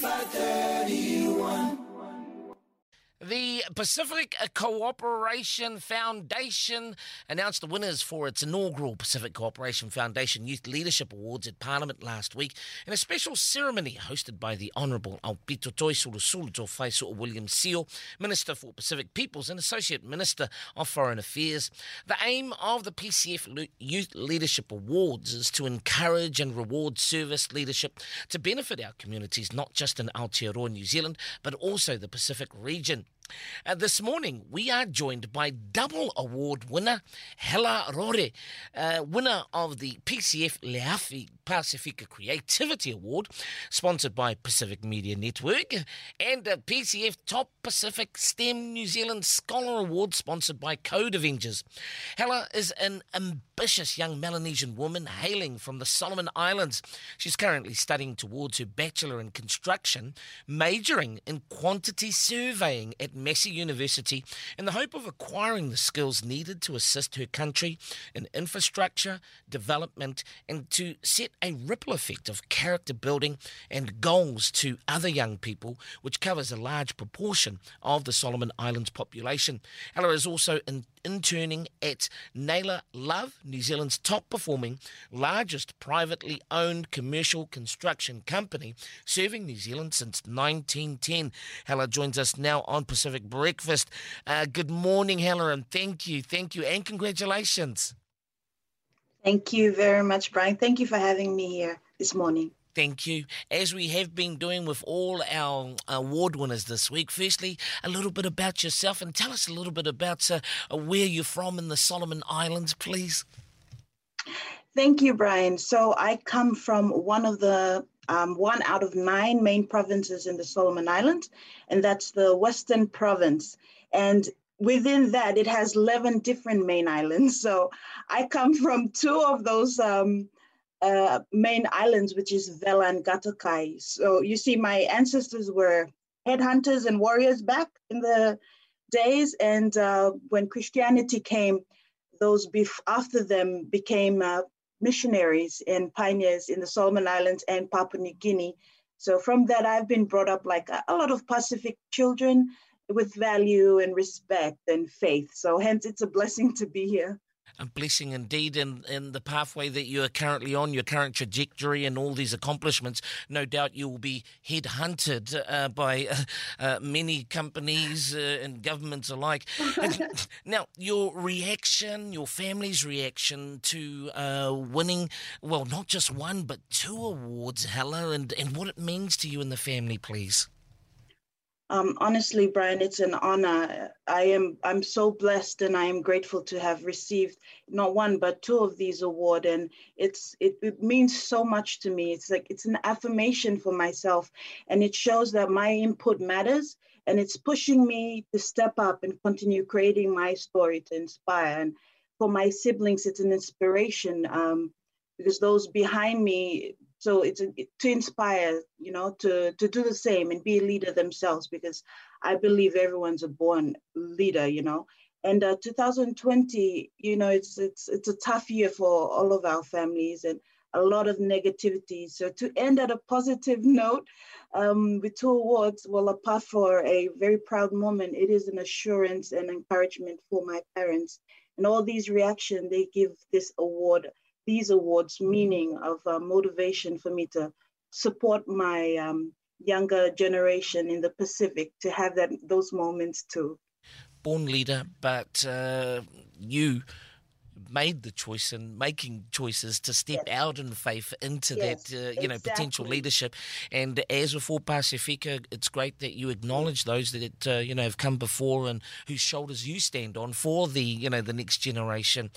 531. The Pacific Cooperation Foundation announced the winners for its inaugural Pacific Cooperation Foundation Youth Leadership Awards at Parliament last week in a special ceremony hosted by the Honourable Aupito Toi Sulusuluto Faiso William Sio, Minister for Pacific Peoples and Associate Minister of Foreign Affairs. The aim of the PCF Youth Leadership Awards is to encourage and reward service leadership to benefit our communities, not just in Aotearoa, New Zealand, but also the Pacific region. Uh, this morning, we are joined by double award winner Hela Rore, uh, winner of the PCF Leafi Pacifica Creativity Award, sponsored by Pacific Media Network, and the PCF Top Pacific STEM New Zealand Scholar Award, sponsored by Code Avengers. Hela is an ambitious young Melanesian woman hailing from the Solomon Islands. She's currently studying towards her Bachelor in Construction, majoring in quantity surveying at Massey University in the hope of acquiring the skills needed to assist her country in infrastructure, development, and to set a ripple effect of character building and goals to other young people, which covers a large proportion of the Solomon Islands population. Hela is also in interning at Naylor Love, New Zealand's top performing, largest privately owned commercial construction company, serving New Zealand since 1910. Hela joins us now on Pacific Breakfast. Uh, good morning, Hela, and thank you, thank you, and congratulations. Thank you very much, Brian. Thank you for having me here this morning. Thank you. As we have been doing with all our award winners this week, firstly, a little bit about yourself and tell us a little bit about uh, where you're from in the Solomon Islands, please. Thank you, Brian. So I come from one of the um, one out of nine main provinces in the Solomon Islands, and that's the Western Province. And within that, it has 11 different main islands. So I come from two of those um, uh, main islands, which is Vela and Gatokai. So you see, my ancestors were headhunters and warriors back in the days. And uh, when Christianity came, those bef- after them became uh, missionaries and pioneers in the Solomon Islands and Papua New Guinea. So from that, I've been brought up like a, a lot of Pacific children with value and respect and faith. So hence, it's a blessing to be here a blessing indeed in, in the pathway that you are currently on, your current trajectory and all these accomplishments. No doubt you will be headhunted uh, by uh, uh, many companies uh, and governments alike. now, your reaction, your family's reaction to uh, winning, well, not just one, but two awards, Hela, and, and what it means to you and the family, please. Um, honestly, Brian, it's an honor. I am I'm so blessed and I am grateful to have received not one but two of these awards. And it's it, it means so much to me. It's like it's an affirmation for myself, and it shows that my input matters, and it's pushing me to step up and continue creating my story to inspire. And for my siblings, it's an inspiration um, because those behind me so it's a, to inspire you know to to do the same and be a leader themselves because i believe everyone's a born leader you know. And uh, 2020 you know it's it's it's a tough year for all of our families and a lot of negativity. So to end at a positive note um, with two awards well apart for a very proud moment it is an assurance and encouragement for my parents. And all these reactions they give this award these awards meaning of uh, motivation for me to support my um, younger generation in the Pacific to have that those moments too. Born leader, but uh, you made the choice and making choices to step yes. out in faith into yes, that, uh, you know, potential leadership. And as with all Pacifica, it's great that you acknowledge those that, uh, you know, have come before and whose shoulders you stand on for the, you know, the next generation.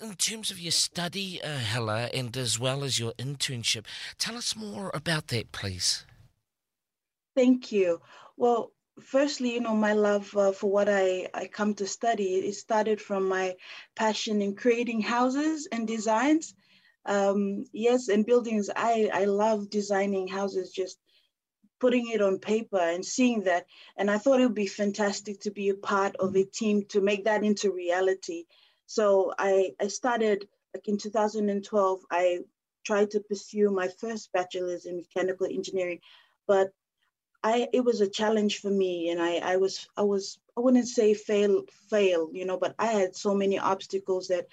In terms of your study, uh, Hela, and as well as your internship, tell us more about that, please. Thank you. Well, firstly, you know, my love uh, for what I, I come to study, it started from my passion in creating houses and designs. Um, yes, and buildings, I, I love designing houses, just putting it on paper and seeing that. And I thought it would be fantastic to be a part of a team to make that into reality. So I, I started like in 2012, I tried to pursue my first bachelor's in mechanical engineering, but I it was a challenge for me, and I I was I was I wouldn't say fail fail, you know, but I had so many obstacles that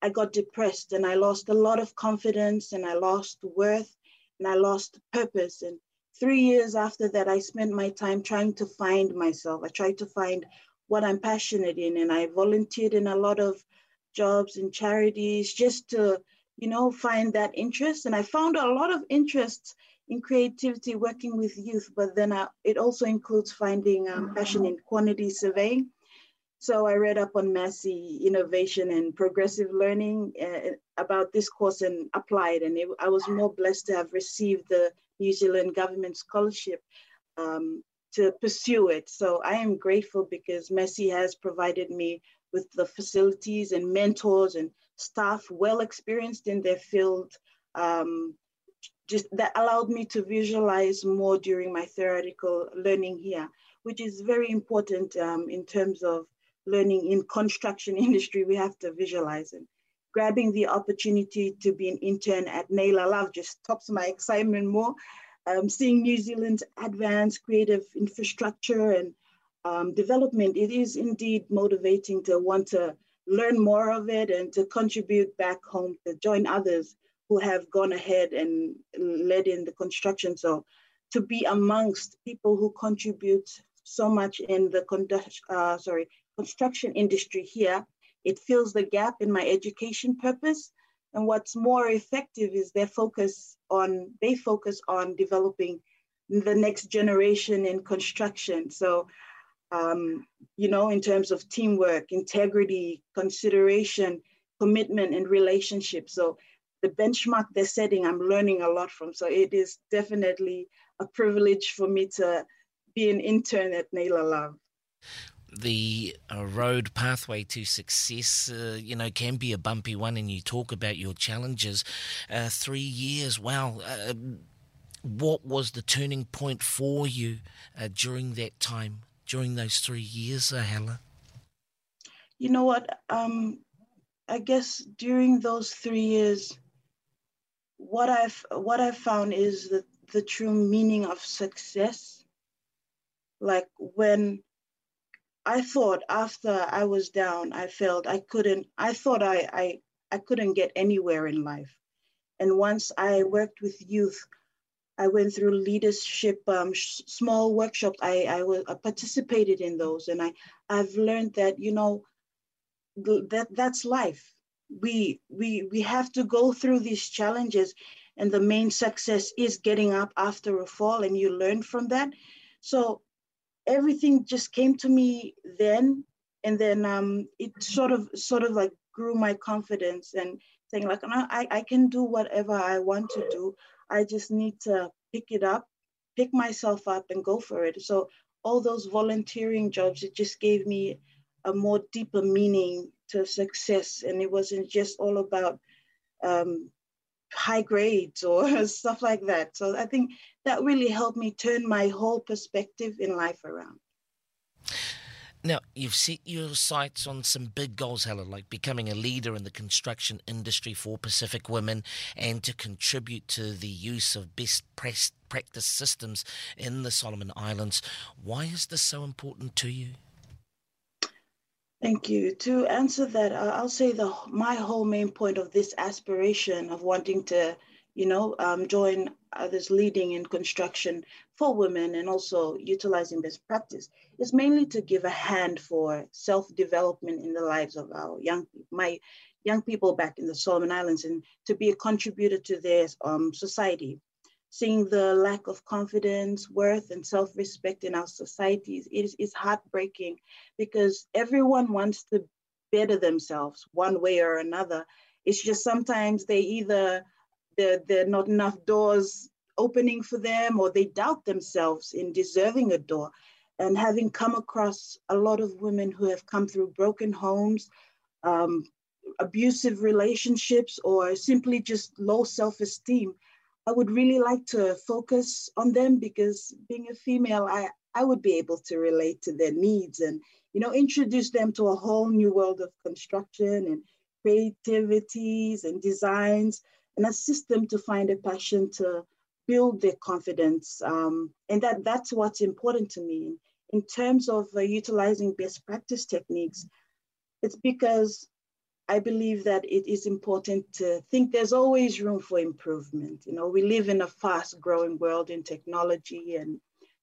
I got depressed and I lost a lot of confidence and I lost worth and I lost purpose. And three years after that, I spent my time trying to find myself. I tried to find what I'm passionate in, and I volunteered in a lot of jobs and charities just to, you know, find that interest. And I found a lot of interest in creativity working with youth, but then I, it also includes finding um, passion in quantity surveying. So I read up on Massey innovation and progressive learning uh, about this course and applied, and it, I was more blessed to have received the New Zealand government scholarship um, to pursue it. So I am grateful because Massey has provided me with the facilities and mentors and staff well experienced in their field um, just that allowed me to visualize more during my theoretical learning here, which is very important um, in terms of learning in construction industry. We have to visualize it. Grabbing the opportunity to be an intern at Naylor Love just tops my excitement more. Um, seeing New Zealand's advanced creative infrastructure and um, development, it is indeed motivating to want to learn more of it and to contribute back home to join others who have gone ahead and led in the construction. So to be amongst people who contribute so much in the uh, sorry construction industry here, it fills the gap in my education purpose. And what's more effective is their focus on they focus on developing the next generation in construction. So um, you know, in terms of teamwork, integrity, consideration, commitment, and relationship. So the benchmark they're setting, I'm learning a lot from. So it is definitely a privilege for me to be an intern at Naylor Love. The uh, road pathway to success, uh, you know, can be a bumpy one, and you talk about your challenges. Uh, three years, wow. Uh, what was the turning point for you uh, during that time, during those three years, uh, Hela? You know what? Um, I guess during those three years, what I've what I've found is that the true meaning of success. Like when I thought after I was down, I felt I couldn't. I thought I I I couldn't get anywhere in life, and once I worked with youth, I went through leadership um, sh- small workshops. I I, was, I participated in those, and I I've learned that you know that that's life we we we have to go through these challenges and the main success is getting up after a fall and you learn from that. So everything just came to me then and then um, it sort of sort of like grew my confidence and saying like no, I, I can do whatever i want to do. I just need to pick it up pick myself up and go for it. So all those volunteering jobs it just gave me a more deeper meaning to success. And it wasn't just all about um, high grades or stuff like that. So I think that really helped me turn my whole perspective in life around. Now, you've set your sights on some big goals, Helen, like becoming a leader in the construction industry for Pacific women and to contribute to the use of best practice systems in the Solomon Islands. Why is this so important to you? Thank you. To answer that, I'll say the my whole main point of this aspiration of wanting to, you know, um, join others leading in construction for women and also utilizing best practice is mainly to give a hand for self-development in the lives of our young my young people back in the Solomon Islands and to be a contributor to their um, society seeing the lack of confidence, worth, and self respect in our societies is, is heartbreaking because everyone wants to better themselves one way or another. It's just sometimes they either, there, there are not enough doors opening for them or they doubt themselves in deserving a door. And having come across a lot of women who have come through broken homes, um, abusive relationships, or simply just low self esteem, I would really like to focus on them because being a female, I, I would be able to relate to their needs and, you know, introduce them to a whole new world of construction and creativities and designs and assist them to find a passion to build their confidence. Um, and that, that's what's important to me. In terms of uh, utilizing best practice techniques, it's because I believe that it is important to think there's always room for improvement. You know, we live in a fast growing world in technology, and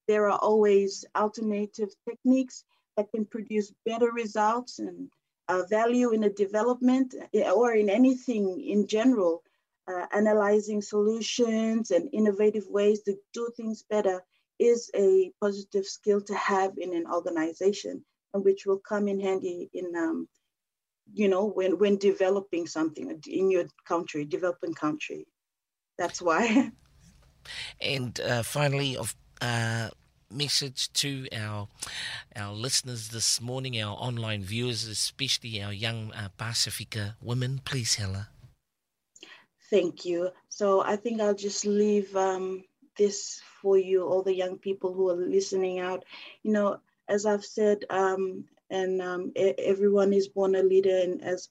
there are always alternative techniques that can produce better results and uh, value in a development eh, or in anything in general. Uh, analyzing solutions and innovative ways to do things better is a positive skill to have in an organization and which will come in handy in um, you know, when when developing something in your country, developing country. That's why. and uh, finally, of uh, message to our our listeners this morning, our online viewers, especially our young uh, Pacifica women. Please, Hela. Thank you. So I think I'll just leave um, this for you, all the young people who are listening out. You know, as I've said, um, and um, everyone is born a leader. And as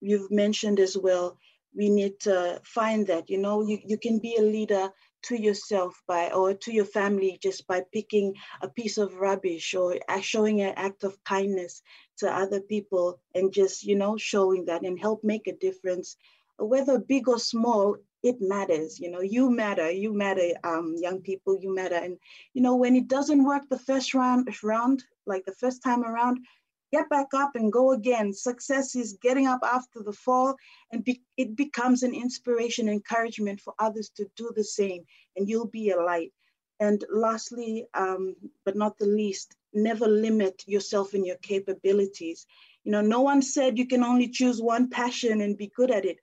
you've mentioned as well, we need to find that, you know, you, you can be a leader to yourself by or to your family just by picking a piece of rubbish or showing an act of kindness to other people and just you know showing that and help make a difference whether big or small it matters you know you matter you matter um, young people you matter. And you know when it doesn't work the first round round like the first time around get back up and go again. Success is getting up after the fall and be, it becomes an inspiration encouragement for others to do the same and you'll be a light. And lastly um, but not the least never limit yourself in your capabilities. You know no one said you can only choose one passion and be good at it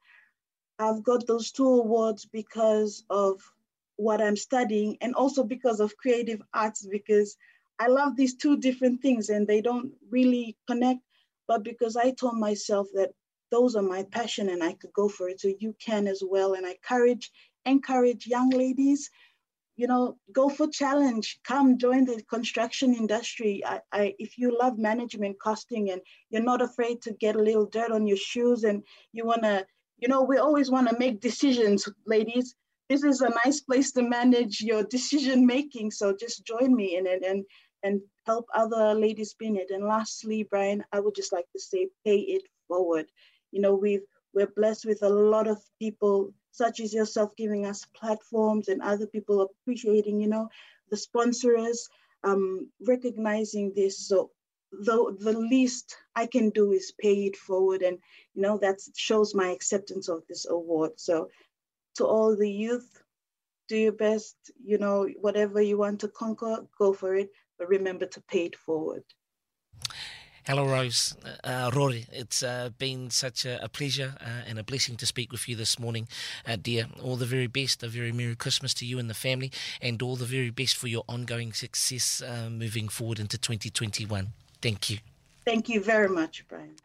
I've got those two awards because of what I'm studying and also because of creative arts, because I love these two different things and they don't really connect, but because I told myself that those are my passion and I could go for it. So you can as well. And I encourage, encourage young ladies, you know, go for challenge, come join the construction industry. I, I, if you love management costing and you're not afraid to get a little dirt on your shoes and you want to you know, we always want to make decisions, ladies. This is a nice place to manage your decision making. So just join me in it and and help other ladies be in it. And lastly, Brian, I would just like to say, pay it forward. You know, we've we're blessed with a lot of people such as yourself giving us platforms and other people appreciating, you know, the sponsors, um, recognizing this. So the, the least I can do is pay it forward. And, you know, that shows my acceptance of this award. So to all the youth, do your best, you know, whatever you want to conquer, go for it, but remember to pay it forward. Hello, Rose. Uh, Rory, it's uh, been such a, a pleasure uh, and a blessing to speak with you this morning, uh, dear. All the very best, a very Merry Christmas to you and the family, and all the very best for your ongoing success uh, moving forward into 2021. Thank you. Thank you very much, Brian.